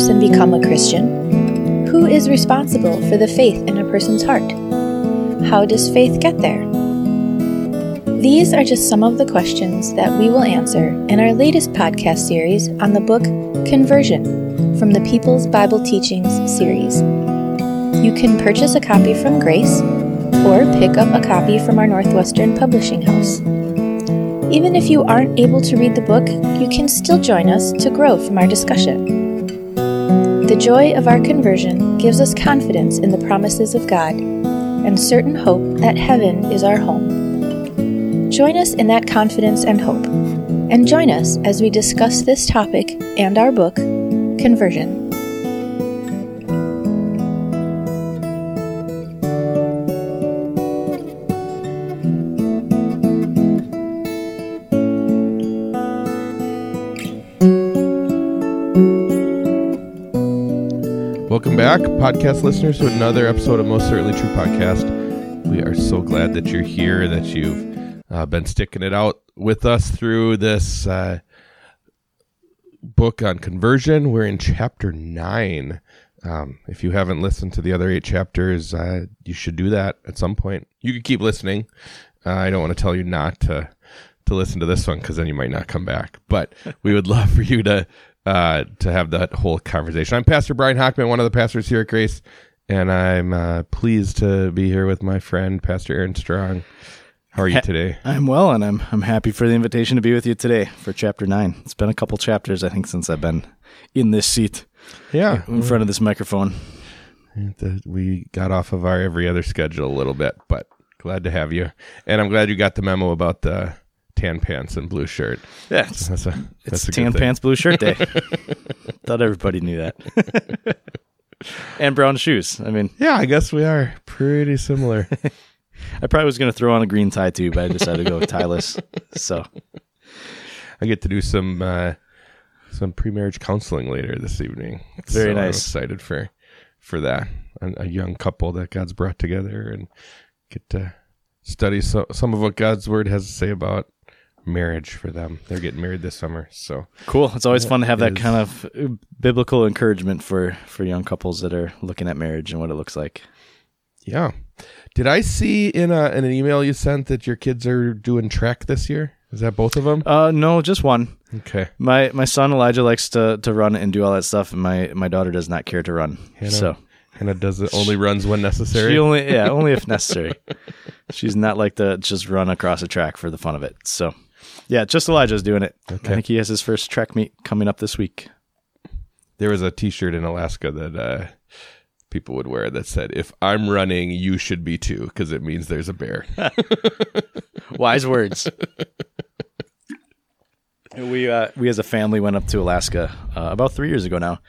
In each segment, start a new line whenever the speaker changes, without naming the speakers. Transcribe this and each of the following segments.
person become a Christian? Who is responsible for the faith in a person's heart? How does faith get there? These are just some of the questions that we will answer in our latest podcast series on the book Conversion from the People's Bible Teachings series. You can purchase a copy from Grace or pick up a copy from our Northwestern Publishing House. Even if you aren't able to read the book, you can still join us to grow from our discussion. The joy of our conversion gives us confidence in the promises of God and certain hope that heaven is our home. Join us in that confidence and hope, and join us as we discuss this topic and our book, Conversion.
Back, podcast listeners, to another episode of Most Certainly True Podcast. We are so glad that you're here, that you've uh, been sticking it out with us through this uh, book on conversion. We're in chapter nine. Um, if you haven't listened to the other eight chapters, uh, you should do that at some point. You can keep listening. Uh, I don't want to tell you not to to listen to this one because then you might not come back. But we would love for you to uh, to have that whole conversation. I'm Pastor Brian Hockman, one of the pastors here at Grace, and I'm uh, pleased to be here with my friend Pastor Aaron Strong. How are you today?
I'm well, and I'm I'm happy for the invitation to be with you today for chapter nine. It's been a couple chapters, I think, since I've been in this seat,
Yeah,
in front of this microphone.
We got off of our every other schedule a little bit, but glad to have you. And I'm glad you got the memo about the tan pants and blue shirt.
Yeah, it's,
That's a that's
it's tan pants, blue shirt day. Thought everybody knew that. and brown shoes. I mean,
Yeah, I guess we are pretty similar.
I probably was going to throw on a green tie too, but I decided to go with tieless. So
I get to do some uh, some pre-marriage counseling later this evening.
Very
So I'm
nice.
excited for for that. A, a young couple that God's brought together and get to study so, some of what God's word has to say about marriage for them. They're getting married this summer, so
cool. It's always fun to have that
is-
kind of uh, biblical encouragement for for young couples that are looking at marriage and what it looks like.
yeah. Did I see in a in an email you sent that your kids are doing track this year? Is that both of them?
Uh, no, just one.
Okay.
My my son Elijah likes to to run and do all that stuff, and my my daughter does not care to run.
Hannah,
So
Hannah does it only runs when necessary.
she only yeah only if necessary. She's not like to just run across a track for the fun of it. So yeah, just Elijah's doing it.
Okay.
I think he has his first track meet coming up this week.
there was a T-shirt in Alaska that uh, people would wear that said, "If I'm running, you should be too," because it means there's a bear.
Wise words. we uh, we as a family went up to Alaska uh, about three years ago now,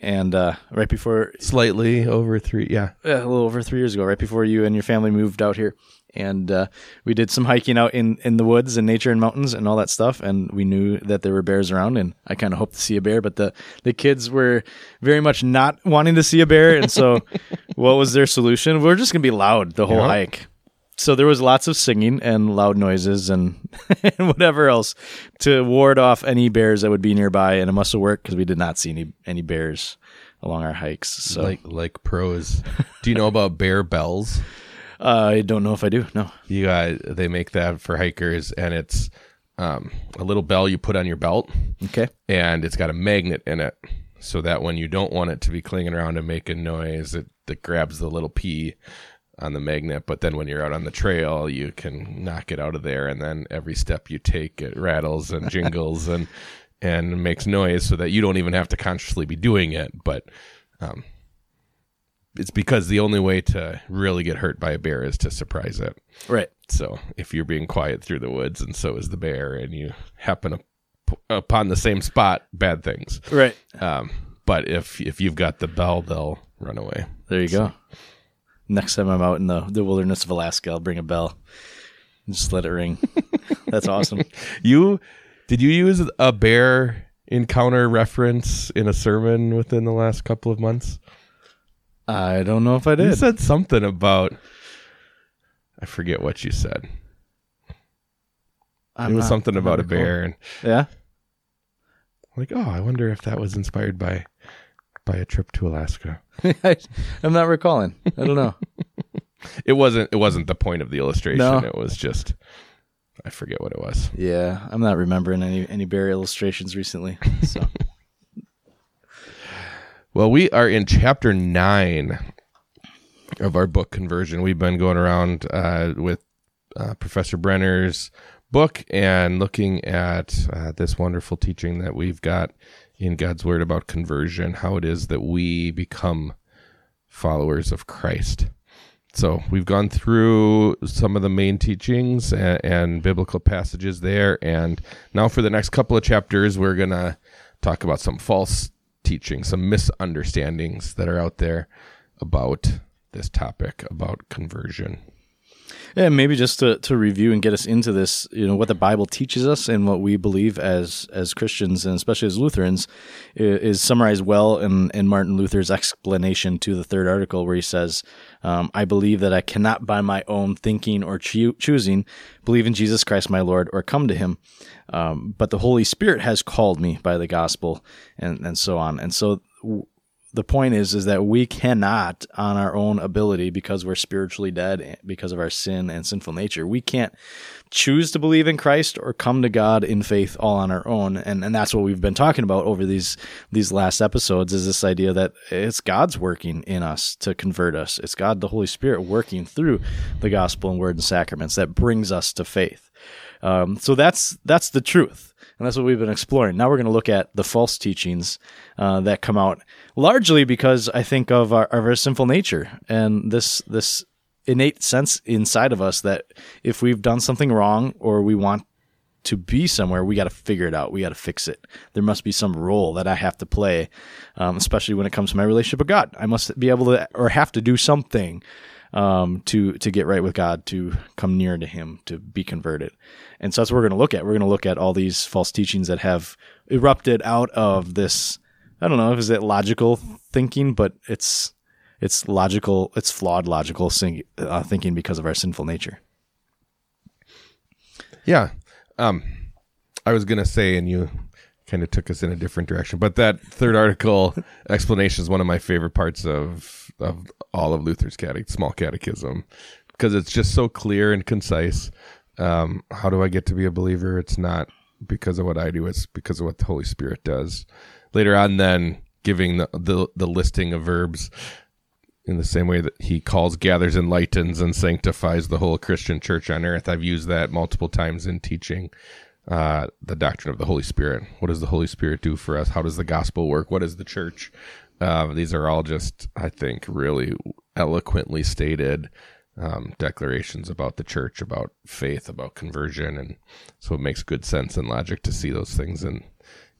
and uh, right before
Slightly over three, yeah.
a little over three years ago, right before you and your family moved out here. And uh, we did some hiking out in, in the woods and nature and mountains and all that stuff. And we knew that there were bears around, and I kind of hoped to see a bear, but the, the kids were very much not wanting to see a bear. And so, what was their solution? We're just going to be loud the whole
Yeah.
hike. So there was lots of singing and loud noises and, and whatever else to ward off any bears that would be nearby, and it must have worked because we did not see any any bears along our hikes. So
Like like pros. Do you know about bear bells?
Uh, I don't know if I do. No.
You uh, they make that for hikers, and it's um, a little bell you put on your belt,
Okay.
and it's got a magnet in it, so that when you don't want it to be clinging around and making noise, it, it grabs the little P on the magnet. But then when you're out on the trail, you can knock it out of there, and then every step you take, it rattles and jingles and and makes noise, so that you don't even have to consciously be doing it. But um, it's because the only way to really get hurt by a bear is to surprise it.
Right.
So if you're being quiet through the woods and so is the bear, and you happen up- upon the same spot, bad things.
Right.
Um, but if if you've got the bell, they'll run away.
There you go. Next time I'm out in the, the wilderness of Alaska, I'll bring a bell and just let it ring. That's awesome.
You did you use a bear encounter reference in a sermon within the last couple of months?
I don't know if I
You
did.
said something about I forget what you said.
I'm
it was
not-
something about a bear and.
Yeah.
like, oh, I wonder if that was inspired by by a trip to Alaska.
I, am not recalling. I don't know.
it wasn't. It wasn't the point of the illustration.
No.
It was just. I forget what it was.
Yeah, I'm not remembering any any bear illustrations recently. So.
well, we are in chapter nine of our book conversion. We've been going around uh, with uh, Professor Brenner's book and looking at uh, this wonderful teaching that we've got in God's Word about conversion, how it is that we become followers of Christ. So we've gone through some of the main teachings and, and biblical passages there, and now for the next couple of chapters, we're gonna talk about some false teaching, some misunderstandings that are out there about this topic about conversion.
Yeah, maybe just to, to review and get us into this, you know, what the Bible teaches us and what we believe as as Christians and especially as Lutherans is, summarized well in, in Martin Luther's explanation to the third article, where he says, um, "I believe that I cannot by my own thinking or choo- choosing believe in Jesus Christ my Lord or come to Him, um, but the Holy Spirit has called me by the gospel, and and so on, and so." The point is is that we cannot on our own ability because we're spiritually dead because of our sin and sinful nature we can't choose to believe in christ or come to god in faith all on our own. And and that's what we've been talking about over these these last episodes is this idea that it's god's working in us to convert us. It's god the holy spirit working through the gospel and word and sacraments that brings us to faith. Um, so that's that's the truth and that's what we've been exploring. Now we're going to look at the false teachings uh, that come out largely because I think of our, our sinful nature and this this innate sense inside of us that if we've done something wrong or we want to be somewhere, we got to figure it out. We got to fix it. There must be some role that I have to play, um, especially when it comes to my relationship with God. I must be able to or have to do something um, to to get right with God, to come near to Him, to be converted. And so that's what we're going to look at. We're going to look at all these false teachings that have erupted out of this. I don't know, if is it logical thinking, but it's it's logical, it's flawed logical uh, thinking because of our sinful nature.
Yeah, um, I was gonna say, and you kind of took us in a different direction. But that third article explanation is one of my favorite parts of of all of Luther's cate- small catechism because it's just so clear and concise. Um, how do I get to be a believer? It's not because of what I do; it's because of what the Holy Spirit does. Later on, then giving the the, the listing of verbs in the same way that he calls, gathers, enlightens, and sanctifies the whole Christian church on earth. I've used that multiple times in teaching uh, the doctrine of the Holy Spirit. What does the Holy Spirit do for us? How does the gospel work? What is the church? Uh, these are all just, I think, really eloquently stated um, declarations about the church, about faith, about conversion, and so it makes good sense and logic to see those things in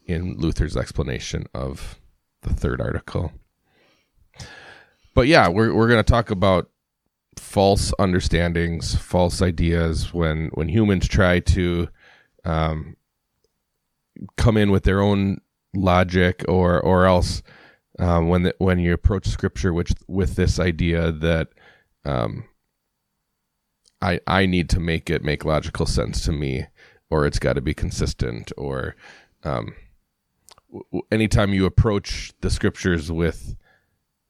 in Luther's explanation of the third article. But yeah, we're we're going to talk about false understandings, false ideas when when humans try to um, come in with their own logic, or or else um, when the, when you approach Scripture with with this idea that um, I I need to make it make logical sense to me, or it's got to be consistent, or um, w- anytime you approach the Scriptures with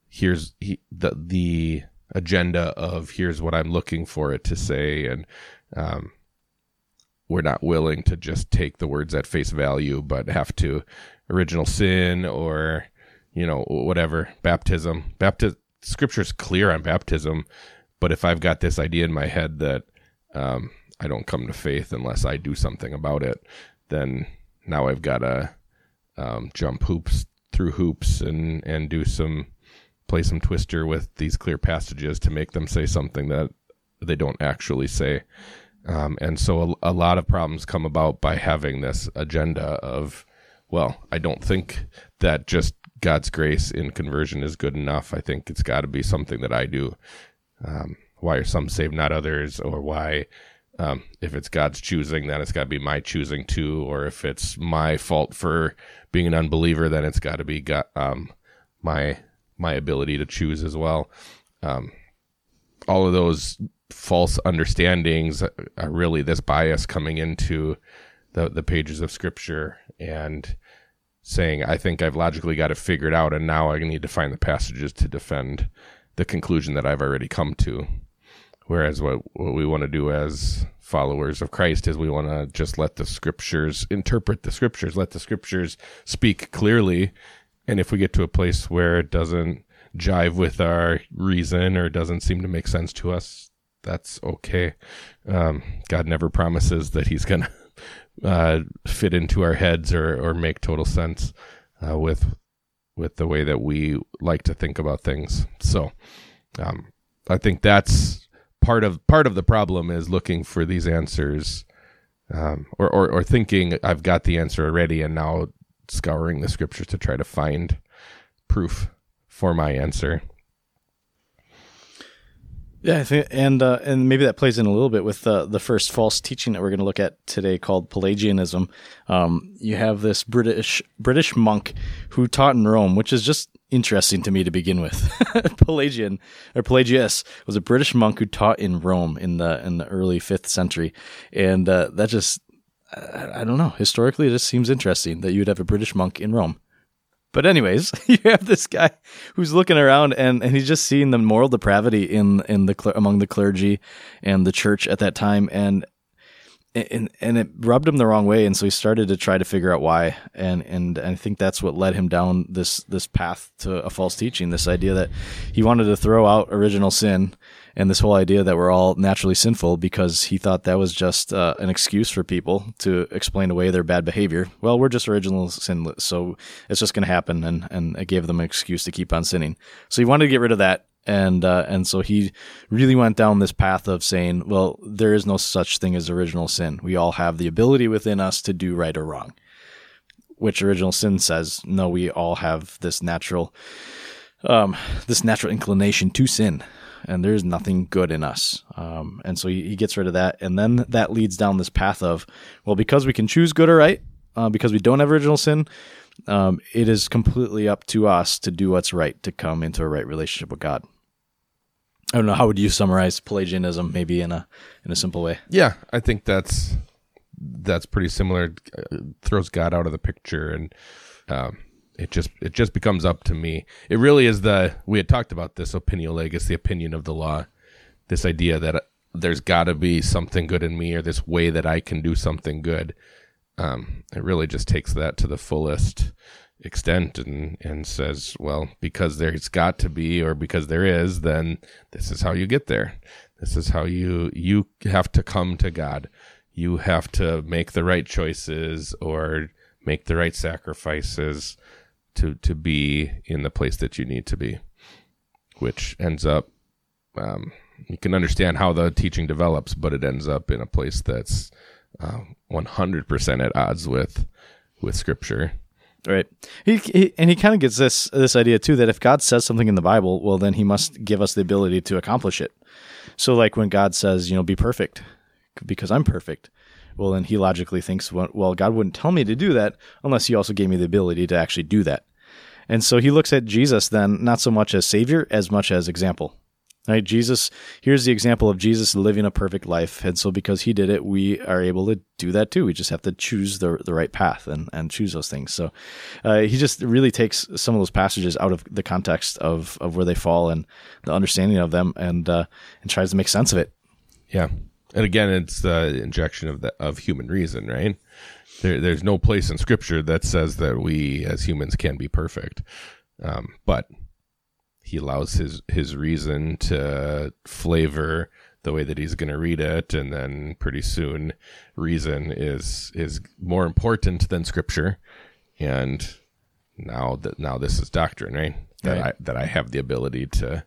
here's he, the the agenda of here's what I'm looking for it to say, and um, we're not willing to just take the words at face value, but have to original sin or you know whatever baptism. Baptism scripture's clear on baptism, but if I've got this idea in my head that um, I don't come to faith unless I do something about it, then now I've got to um, jump hoops through hoops and and do some play some twister with these clear passages to make them say something that they don't actually say. Um, and so a, a, lot of problems come about by having this agenda of, well, I don't think that just God's grace in conversion is good enough. I think it's got to be something that I do. Um, why are some saved, not others? Or why, um, if it's God's choosing, then it's got to be my choosing too. Or if it's my fault for being an unbeliever, then it's got to be God, um, my my ability to choose as well. Um, all of those false understandings are really this bias coming into the, the pages of scripture and saying, I think I've logically got it figured out, and now I need to find the passages to defend the conclusion that I've already come to. Whereas what, what we want to do as followers of Christ is we want to just let the scriptures interpret the scriptures, let the scriptures speak clearly. And if we get to a place where it doesn't jive with our reason or doesn't seem to make sense to us, that's okay. Um, God never promises that He's going to uh, fit into our heads or, or make total sense uh, with with the way that we like to think about things. So um, I think that's part of part of the problem is looking for these answers um, or, or or thinking I've got the answer already and now scouring the scriptures to try to find proof for my answer.
Yeah, I think, and uh, and maybe that plays in a little bit with the the first false teaching that we're going to look at today, called Pelagianism. Um, you have this British British monk who taught in Rome, which is just interesting to me to begin with. Pelagian or Pelagius was a British monk who taught in Rome in the in the early fifth century, and uh, that just I, I don't know. Historically, it just seems interesting that you would have a British monk in Rome. But anyways, you have this guy who's looking around and, and he's just seeing the moral depravity in in the among the clergy and the church at that time. And and and it rubbed him the wrong way. And so he started to try to figure out why. And and I think that's what led him down this this path to a false teaching this idea that he wanted to throw out original sin and this whole idea that we're all naturally sinful because he thought that was just uh, an excuse for people to explain away their bad behavior. Well, we're just original sinless, so it's just going to happen, and and it gave them an excuse to keep on sinning. So he wanted to get rid of that, and uh, and so he really went down this path of saying, well, there is no such thing as original sin. We all have the ability within us to do right or wrong. Which original sin says, no, we all have this natural, um, this natural inclination to sin and there's nothing good in us. Um, and so he, he, gets rid of that. And then that leads down this path of, well, because we can choose good or right, uh, because we don't have original sin, um, it is completely up to us to do what's right to come into a right relationship with God. I don't know. How would you summarize Pelagianism, maybe in a in a simple way?
Yeah, I think that's that's pretty similar. Uh, throws God out of the picture, and um, it just it just becomes up to me. It really is the we had talked about this opinio legis, the opinion of the law. This idea that there's got to be something good in me, or this way that I can do something good. Um, it really just takes that to the fullest extent and and says, well, because there's got to be, or because there is, then this is how you get there. This is how you you have to come to God. You have to make the right choices or make the right sacrifices to to be in the place that you need to be, which ends up um, you can understand how the teaching develops, but it ends up in a place that's uh, one hundred percent at odds with with Scripture.
Right. He, he and he kind of gets this this idea too that if God says something in the Bible, well, then He must give us the ability to accomplish it. So, like when God says, you know, be perfect, because I'm perfect well, then he logically thinks, well, God wouldn't tell me to do that unless he also gave me the ability to actually do that. And so he looks at Jesus then not so much as Savior as much as example. Right? Jesus, here's the example of Jesus living a perfect life. And so because he did it, we are able to do that too. We just have to choose the, the right path and, and choose those things. So uh, he just really takes some of those passages out of the context of, of where they fall and the understanding of them and, uh, and tries to make sense of it.
Yeah. And again, it's the injection of the of human reason, right? There, there's no place in Scripture that says that we as humans can be perfect, um, but he allows his his reason to flavor the way that he's going to read it, and then pretty soon, reason is is more important than Scripture, and now that now this is doctrine, right? That right. I that I have the ability to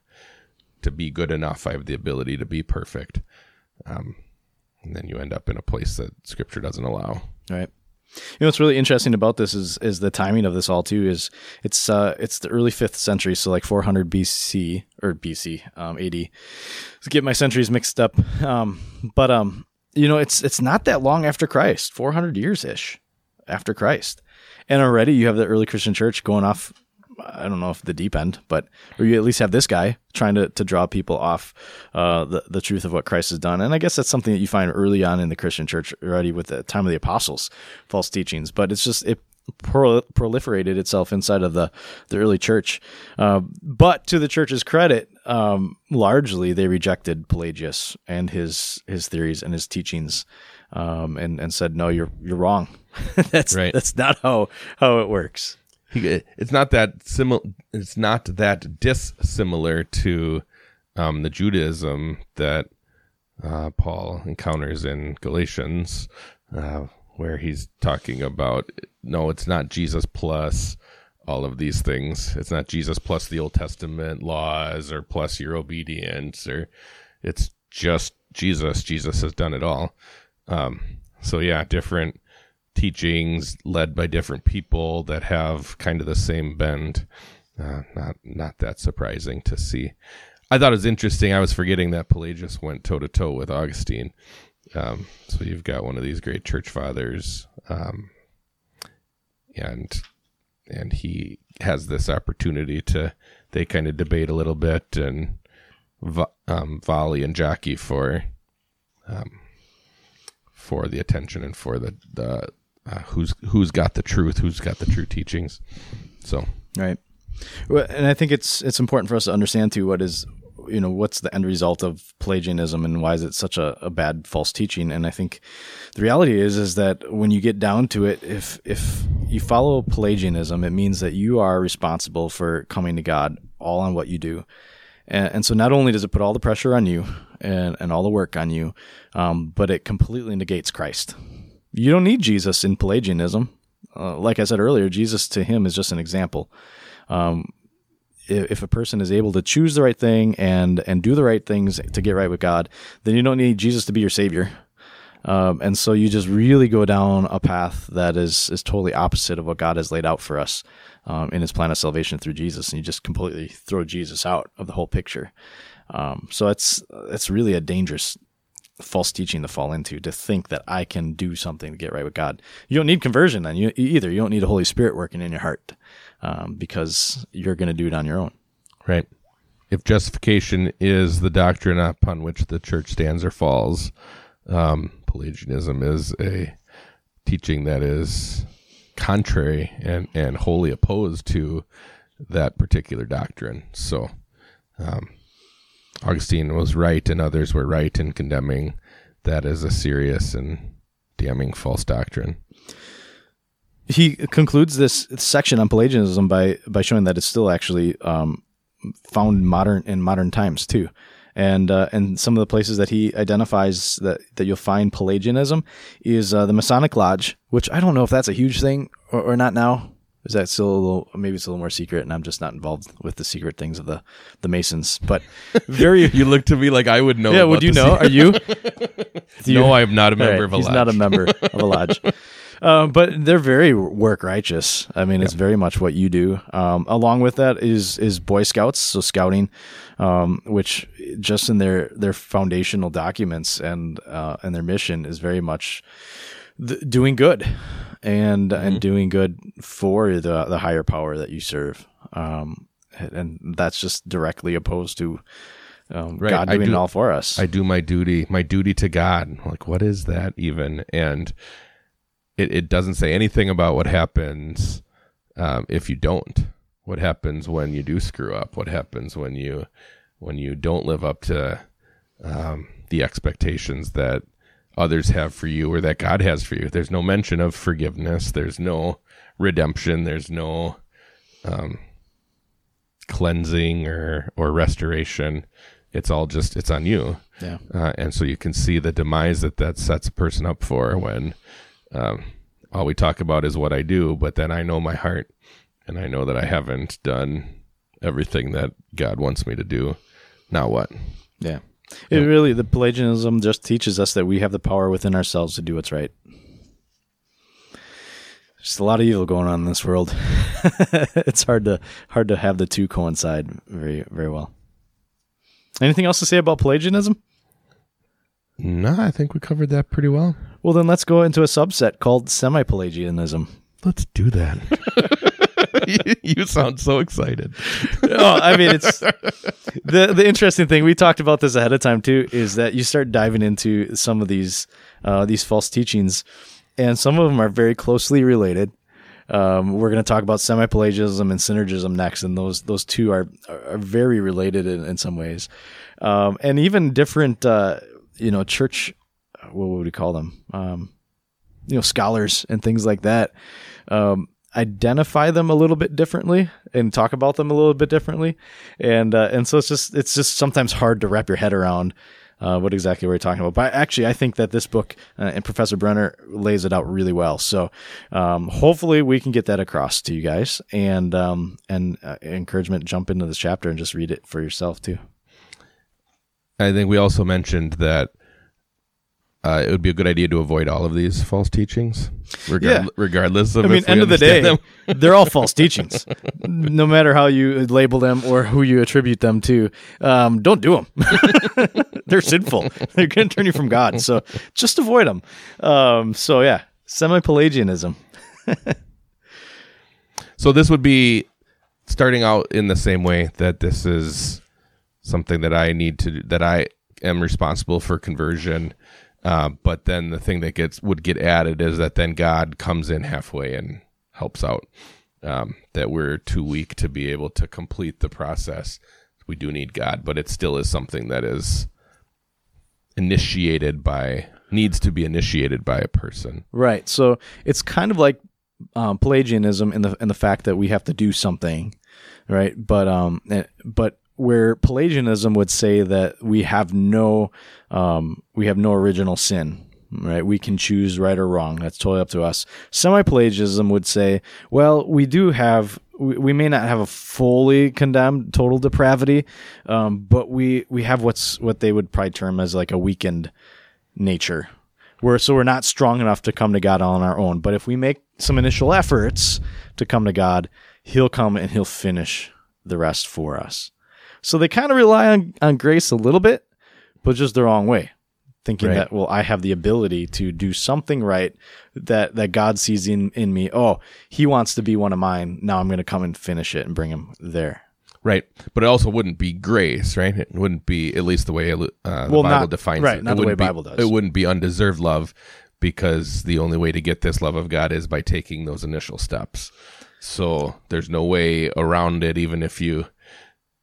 to be good enough. I have the ability to be perfect. Um, and then you end up in a place that scripture doesn't allow.
Right. You know what's really interesting about this is is the timing of this all too. Is it's uh it's the early fifth century, so like 400 BC or BC um, AD. Let's get my centuries mixed up. Um, but um, you know it's it's not that long after Christ, 400 years ish after Christ, and already you have the early Christian church going off I don't know if the deep end, but or you at least have this guy trying to, to draw people off uh, the the truth of what Christ has done, and I guess that's something that you find early on in the Christian church already with the time of the apostles, false teachings. But it's just it pro- proliferated itself inside of the the early church. Uh, but to the church's credit, um, largely they rejected Pelagius and his his theories and his teachings, um, and and said, "No, you're you're wrong. that's
Right.
that's not how how it works."
He, it's not that similar. It's not that dissimilar to um, the Judaism that uh, Paul encounters in Galatians, uh, where he's talking about no, it's not Jesus plus all of these things. It's not Jesus plus the Old Testament laws or plus your obedience, or it's just Jesus. Jesus has done it all. Um, so yeah, different teachings led by different people that have kind of the same bend. Uh, not not that surprising to see. I thought it was interesting. I was forgetting that Pelagius went toe to toe with Augustine. Um, so you've got one of these great church fathers, um, and and he has this opportunity to they kind of debate a little bit and vo- um, volley and jockey for um, for the attention and for the the uh, who's who's got the truth, who's got the true teachings. So
Right. Well, and I think it's it's important for us to understand too what is you know what's the end result of Pelagianism and why is it such a, a bad false teaching. And I think the reality is is that when you get down to it, if if you follow Pelagianism, it means that you are responsible for coming to God all on what you do. And, and so not only does it put all the pressure on you and, and all the work on you, um, but it completely negates Christ. You don't need Jesus in Pelagianism. Uh, like I said earlier, Jesus to him is just an example. Um, if, if a person is able to choose the right thing and and do the right things to get right with God, then you don't need Jesus to be your savior. Um, and so you just really go down a path that is is totally opposite of what God has laid out for us um, in His plan of salvation through Jesus, and you just completely throw Jesus out of the whole picture. Um, so it's it's really a dangerous false teaching to fall into to think that I can do something to get right with God. You don't need conversion then you, either. You don't need the Holy Spirit working in your heart um, because you're going to do it on your own.
right, if justification is the doctrine upon which the church stands or falls, um, Pelagianism is a teaching that is contrary and and wholly opposed to that particular doctrine. So, um, Augustine was right, and others were right in condemning that as a serious and damning false doctrine.
He concludes this section on Pelagianism by by showing that it's still actually um, found modern in modern times too. And uh, and some of the places that he identifies that, that you'll find Pelagianism is uh, the Masonic Lodge, which I don't know if that's a huge thing or, or not now. Is that still a little? Maybe it's a little more secret, and I'm just not involved with the secret things of the the Masons. But very,
You look to me like I would know.
yeah. Would you know? Are you? You-
no, I am not a member
right,
of a
he's
lodge.
not a member of a lodge. Um, but they're very work righteous. I mean, it's very much what you do. Um, along with that is is Boy Scouts, so scouting, um, which just in their their foundational documents and uh, and their mission is very much th- doing good and and doing good for the the higher power that you serve. Um, and that's just directly opposed to um,
Right,
God
I
doing it all for us.
I do my duty, my duty to God. Like, what is that even? And it, it doesn't say anything about what happens um, if you don't. What happens when you do screw up? What happens when you when you don't live up to um, the expectations that others have for you or that God has for you? There's no mention of forgiveness. There's no redemption. There's no um, cleansing or or restoration. It's all just it's on you
yeah.
uh, and so you can see the demise that that sets a person up for when um, all we talk about is what I do, but then I know my heart, and I know that I haven't done everything that God wants me to do. Now what?
Yeah. It really, the Pelagianism just teaches us that we have the power within ourselves to do what's right. Just a lot of evil going on in this world. it's hard to hard to have the two coincide very very well. Anything else to say about Pelagianism?
No, I think we covered that pretty well.
Well, then let's go into a subset called semi-Pelagianism.
Let's do that. you, sound so excited.
I mean, it's the the interesting thing. We talked about this ahead of time too. Is that you start diving into some of these uh, these false teachings, and some of them are very closely related. Um, we're going to talk about semi-Pelagianism and synergism next, and those those two are are very related in, in some ways, um, and even different. Uh, you know, church. What would we call them? Um, you know, scholars and things like that. Um, identify them a little bit differently and talk about them a little bit differently, and uh, and so it's just it's just sometimes hard to wrap your head around uh, what exactly we're talking about. But actually, I think that this book uh, and Professor Brenner lays it out really well. So um, hopefully, we can get that across to you guys, and um, and uh, encouragement jump into this chapter and just read it for yourself too.
I think we also mentioned that uh, it would be a good idea to avoid all of these false teachings, regard-
Yeah.
regardless of.
I mean, end of the day, they're all false teachings, no matter how you label them or who you attribute them to. Um, don't do them; they're sinful. They're going to turn you from God. So just avoid them. Um, so yeah, semi-Pelagianism.
So this would be starting out in the same way that this is something that I need to that I am responsible for conversion. Uh, but then the thing that gets would get added is that then God comes in halfway and helps out. Um, that we're too weak to be able to complete the process. We do need God, but it still is something that is initiated by needs to be initiated by a person.
Right. So it's kind of like um, Pelagianism in the in the fact that we have to do something, right? But um, eh, but where Pelagianism would say that we have no um, we have no original sin, right? We can choose right or wrong. That's totally up to us. Semi-Pelagianism would say, well, we do have. We, may not have a fully condemned total depravity, um, but we we have what's what they would probably term as like a weakened nature. We're so we're not strong enough to come to God on our own. But if we make some initial efforts to come to God, He'll come and He'll finish the rest for us. So they kind of rely on, on grace a little bit, but just the wrong way. Thinking
Right.
that, well, I have the ability to do something right that, that God sees in, in me. Oh, he wants to be one of mine. Now I'm going to come and finish it and bring him there.
Right, but it also wouldn't be grace, right? It wouldn't be at least the way uh, the
Well,
Bible
not-
defines
right,
it.
not
it
the way
be-
Bible does.
It wouldn't be undeserved love because the only way to get this love of God is by taking those initial steps. So there's no way around it, even if you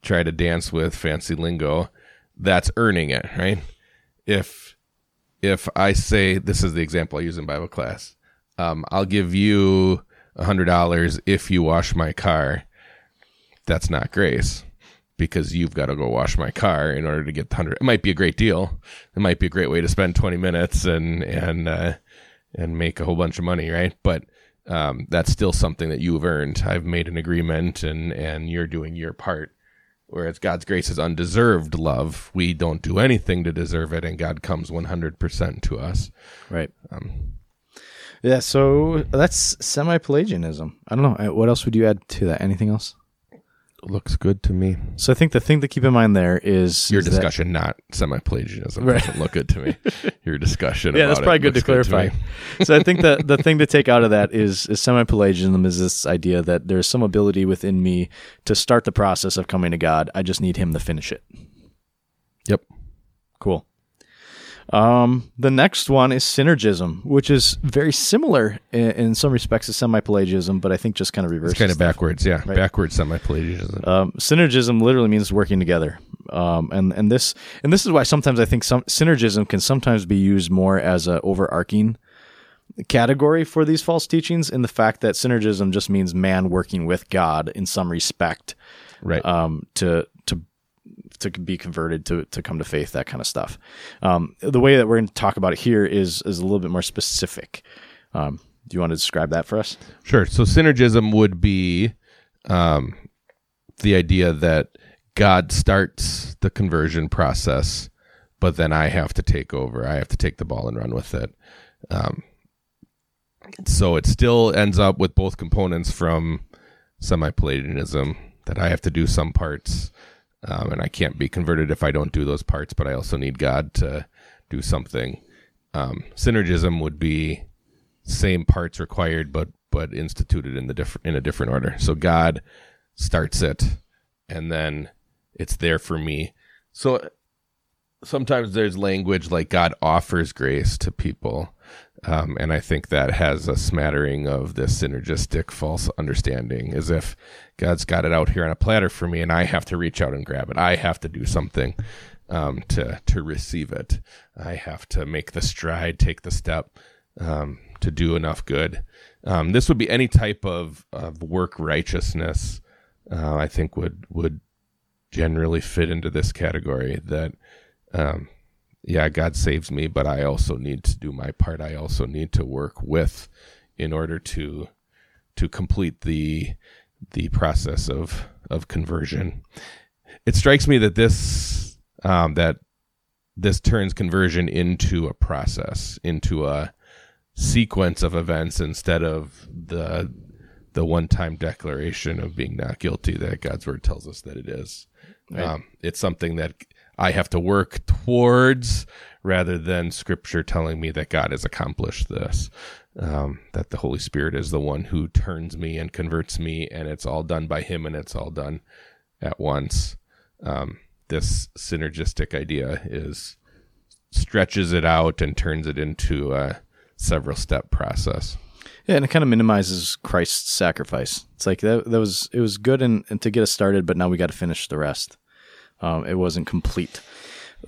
try to dance with fancy lingo. That's earning it, right? If if I say this is the example I use in Bible class, um, I'll give you a hundred dollars if you wash my car that's not grace because you've got to go wash my car in order to get the hundred. It might be a great deal. It might be a great way to spend twenty minutes and and uh, and make a whole bunch of money, right? But um, that's still something that you've earned. I've made an agreement, and and you're doing your part. Whereas God's grace is undeserved love. We don't do anything to deserve it, and God comes 100% to us.
Right.
Um,
Yeah. So that's semi-Pelagianism. I don't know. Uh, What else would you add to that? Anything else?
Looks good to me.
So I think the thing to keep in mind there is
Your
is that-
discussion, not semi-Pelagianism,
Right.
doesn't look good to me. Your discussion,
yeah, that's probably good to clarify.
me.
so I think that the thing to take out of that is, is semi-Pelagianism is this idea that there's some ability within me to start the process of coming to God. I just need Him to finish it.
Yep.
Cool. Um, the next one is synergism, which is very similar in, in some respects to semi-Pelagianism, but I think just kind of reverse.
It's kind of backwards, yeah.
Right.
Backwards semi-Pelagianism.
Um, synergism literally means working together, um, and and this and this is why sometimes I think some synergism can sometimes be used more as a overarching category for these false teachings. In the fact that synergism just means man working with God in some respect,
right.
um, to to be converted to to come to faith, that kind of stuff. Um, the way that we're going to talk about it here is is a little bit more specific. Um, do you want to describe that for us?
Sure. So synergism would be um, the idea that God starts the conversion process, but then I have to take over. I have to take the ball and run with it. Um, so it still ends up with both components from semi-Pelagianism that I have to do some parts, um, and I can't be converted if I don't do those parts. But I also need God to do something. Um, synergism would be same parts required, but but instituted in the different in a different order. So God starts it, and then it's there for me. So sometimes there's language like God offers grace to people, Um, and I think that has a smattering of this synergistic false understanding, as if God's got it out here on a platter for me, and I have to reach out and grab it. I have to do something um, to to receive it. I have to make the stride, take the step um, to do enough good. Um, this would be any type of, of work righteousness. Uh, I think would would generally fit into this category. That um, yeah, God saves me, but I also need to do my part. I also need to work with in order to to complete the the process of of conversion. It strikes me that this um, that this turns conversion into a process, into a sequence of events instead of the the one time declaration of being not guilty that God's word tells us that it is. Right. Um, it's something that I have to work towards rather than scripture telling me that God has accomplished this. Um, that the Holy Spirit is the one who turns me and converts me, and it's all done by Him and it's all done at once. Um, this synergistic idea is stretches it out and turns it into a several step process.
Yeah, and it kind of minimizes Christ's sacrifice. It's like that, that was it was good and, and to get us started, but now we got to finish the rest. Um, it wasn't complete.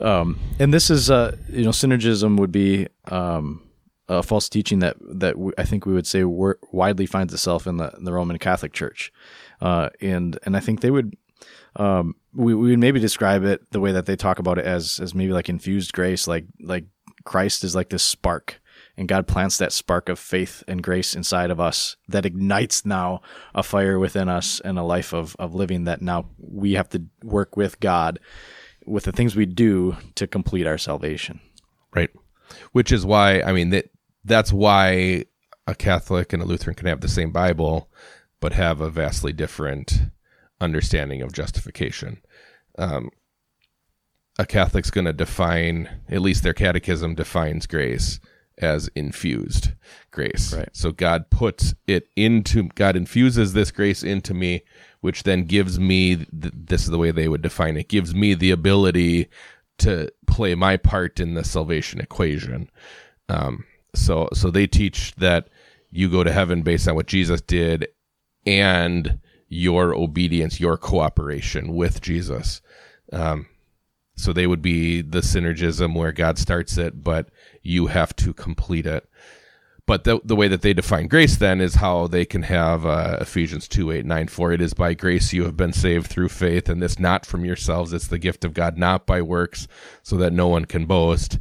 Um, and this is, uh, you know, synergism would be um, a false teaching that that I think we would say widely finds itself in the, in the Roman Catholic Church, uh, and and I think they would. Um, we, we would maybe describe it the way that they talk about it as as maybe like infused grace, like like Christ is like this spark, and God plants that spark of faith and grace inside of us that ignites now a fire within us and a life of, of living that now we have to work with God with the things we do to complete our salvation.
Right. Which is why, I mean, that that's why a Catholic and a Lutheran can have the same Bible, but have a vastly different understanding of justification. Um, a Catholic's going to define, at least their catechism defines grace as infused grace.
Right.
So God puts it into God infuses this grace into me, which then gives me th- this is the way they would define it gives me the ability to play my part in the salvation equation. Um, so so they teach that you go to heaven based on what Jesus did and your obedience, your cooperation with Jesus. Um, so they would be the synergism where God starts it, but you have to complete it. But the, the way that they define grace then is how they can have uh, Ephesians 2 8, 9, 4. It is by grace you have been saved through faith, and this not from yourselves. It's the gift of God, not by works, so that no one can boast.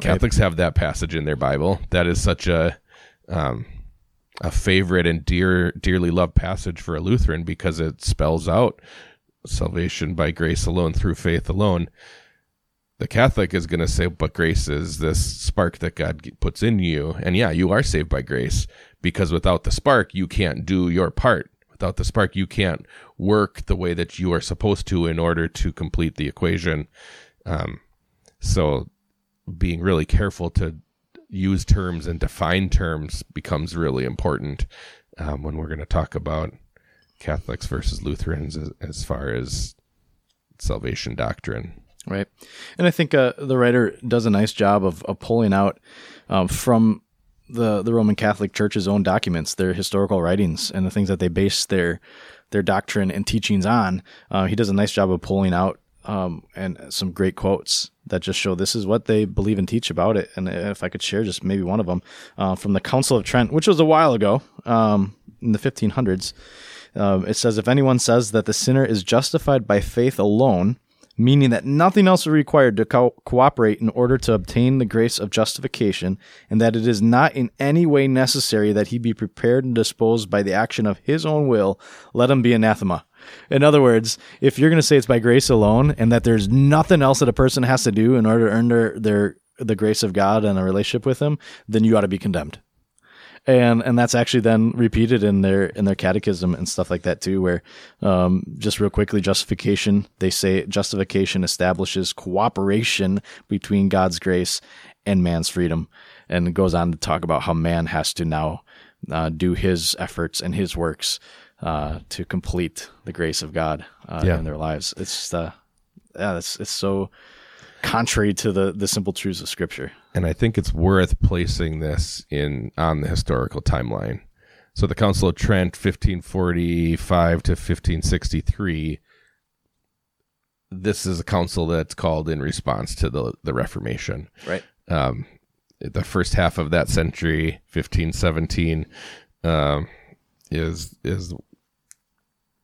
Catholics have that passage in their Bible. That is such a um, a favorite and dear, dearly loved passage for a Lutheran because it spells out salvation by grace alone through faith alone. The Catholic is going to say, but grace is this spark that God puts in you. And yeah, you are saved by grace because without the spark, you can't do your part. Without the spark, you can't work the way that you are supposed to in order to complete the equation. Um, so being really careful to use terms and define terms becomes really important um, when we're going to talk about Catholics versus Lutherans as, as far as salvation doctrine.
Right. And I think uh, the writer does a nice job of, of pulling out um, from the, the Roman Catholic Church's own documents, their historical writings, and the things that they base their their doctrine and teachings on. Uh, he does a nice job of pulling out um, and some great quotes that just show this is what they believe and teach about it. And if I could share just maybe one of them uh, from the Council of Trent, which was a while ago um, in the 1500s. Um, it says, If anyone says that the sinner is justified by faith alone, meaning that nothing else is required to co- cooperate in order to obtain the grace of justification, and that it is not in any way necessary that he be prepared and disposed by the action of his own will, let him be anathema. In other words, if you're going to say it's by grace alone and that there's nothing else that a person has to do in order to earn their, their the grace of God and a relationship with him, then you ought to be condemned and and that's actually then repeated in their in their catechism and stuff like that too where um, just real quickly justification they say justification establishes cooperation between god's grace and man's freedom. And it goes on to talk about how man has to now uh, do his efforts and his works uh, to complete the grace of god uh, yeah. in their lives. It's uh, yeah it's, it's so contrary to the the simple truths of scripture
and I think it's worth placing this in on the historical timeline. So the Council of Trent, 1545 to 1563. This is a council that's called in response to the the Reformation.
Right.
Um, the first half of that century, 1517, um, is is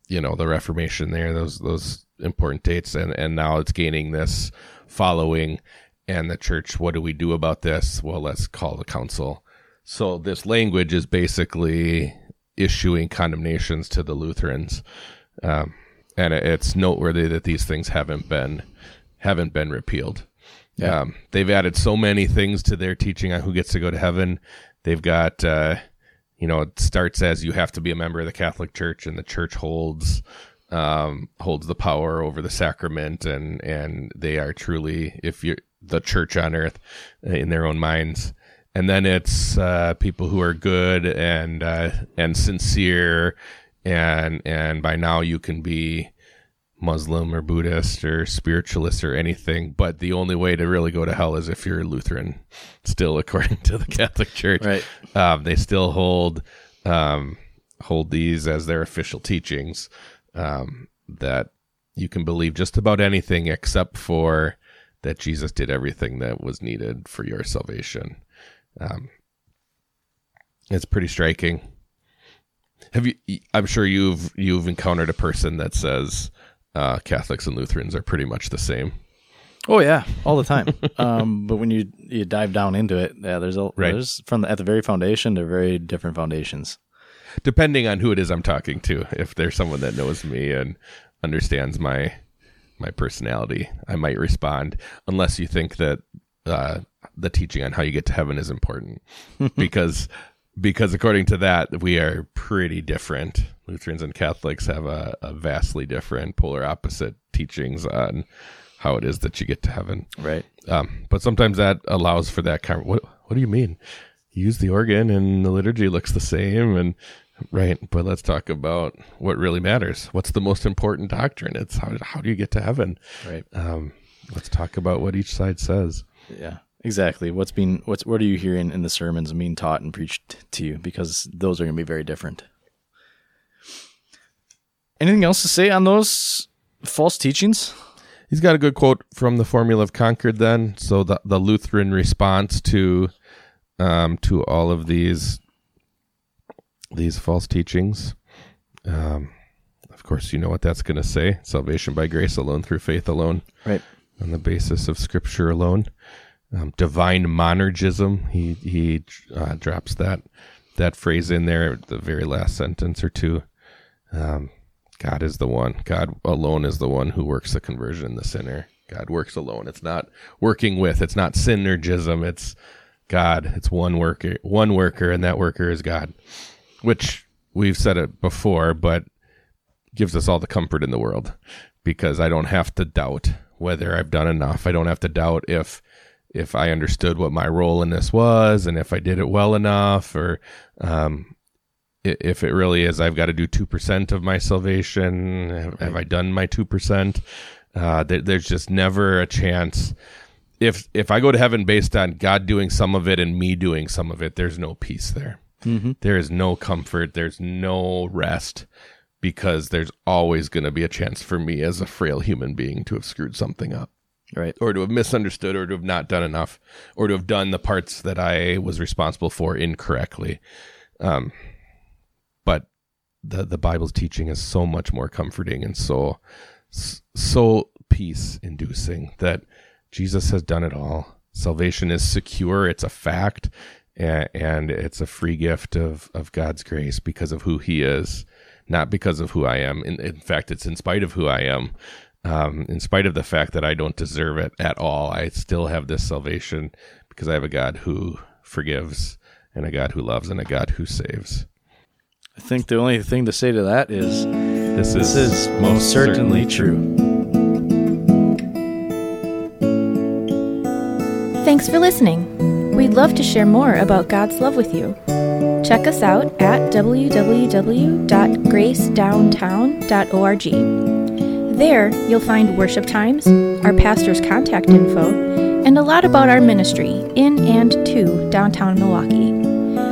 you know the Reformation there. Those those important dates, and and now it's gaining this following. And the church, what do we do about this? Well, let's call the council. So this language is basically issuing condemnations to the Lutherans, um, and it's noteworthy that these things haven't been haven't been repealed.
Yeah.
Um, they've added so many things to their teaching on who gets to go to heaven. They've got, uh, you know, it starts as you have to be a member of the Catholic Church, and the church holds um, holds the power over the sacrament, and and they are truly, if you're the church on earth, uh, in their own minds. And then it's uh, people who are good and uh, and sincere, and and by now you can be Muslim or Buddhist or spiritualist or anything, but the only way to really go to hell is if you're Lutheran, still according to the Catholic Church.
Right.
Um, they still hold um, hold these as their official teachings um, that you can believe just about anything except for that Jesus did everything that was needed for your salvation. Um, it's pretty striking. Have you? I'm sure you've you've encountered a person that says uh, Catholics and Lutherans are pretty much the same.
Oh yeah, all the time. um, but when you you dive down into it, yeah, there's a
Right.
there's from the, at the very foundation, they're very different foundations.
depending on who it is I'm talking to. If there's someone that knows me and understands my my personality, I might respond. Unless you think that uh, the teaching on how you get to heaven is important, because because according to that, we are pretty different. Lutherans and Catholics have a, a vastly different, polar opposite teachings on how it is that you get to heaven.
Right.
Um, but sometimes that allows for that kind of what what do you mean? You use the organ and the liturgy looks the same and right, but let's talk about what really matters. What's the most important doctrine? It's how how do you get to heaven?
Right.
Um, let's talk about what each side says.
Yeah. Exactly. What's being what's what are you hearing in the sermons being taught and preached to you? Because those are going to be very different. Anything else to say on those false teachings?
He's got a good quote from the Formula of Concord. Then, so the the Lutheran response to um, to all of these these false teachings. Um, of course, you know what that's going to say: salvation by grace alone, through faith alone,
Right.
on the basis of Scripture alone. Um, divine monergism. He he uh, drops that that phrase in there, at the very last sentence or two. Um, God is the one. God alone is the one who works the conversion in the sinner. God works alone. It's not working with. It's not synergism. It's God. It's one worker. One worker, and that worker is God. Which we've said it before, but gives us all the comfort in the world because I don't have to doubt whether I've done enough. I don't have to doubt if if I understood what my role in this was and if I did it well enough or um, if it really is I've got to do 2% of my salvation. Have, have I done my 2%? Uh, there, there's just never a chance. If if I go to heaven based on God doing some of it and me doing some of it, there's no peace there. There is no comfort. There's no rest because there's always going to be a chance for me as a frail human being to have screwed something up
Right.
or to have misunderstood or to have not done enough or to have done the parts that I was responsible for incorrectly. Um, but the the Bible's teaching is so much more comforting and so so peace inducing that Jesus has done it all. Salvation is secure, it's a fact, and, and it's a free gift of of God's grace because of who he is, not because of who I am. In, in fact, it's in spite of who I am. Um, in spite of the fact that I don't deserve it at all, I still have this salvation because I have a God who forgives and a God who loves and a God who saves.
I think the only thing to say to that is
This
this
is,
is most certainly true.
Thanks for listening. We'd love to share more about God's love with you. Check us out at www.gracedowntown.org. There, you'll find worship times, our pastor's contact info, and a lot about our ministry in and to downtown Milwaukee.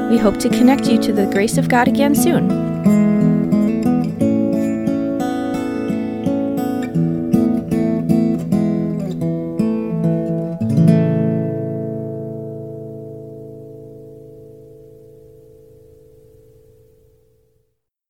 We hope to connect you to the grace of God again soon.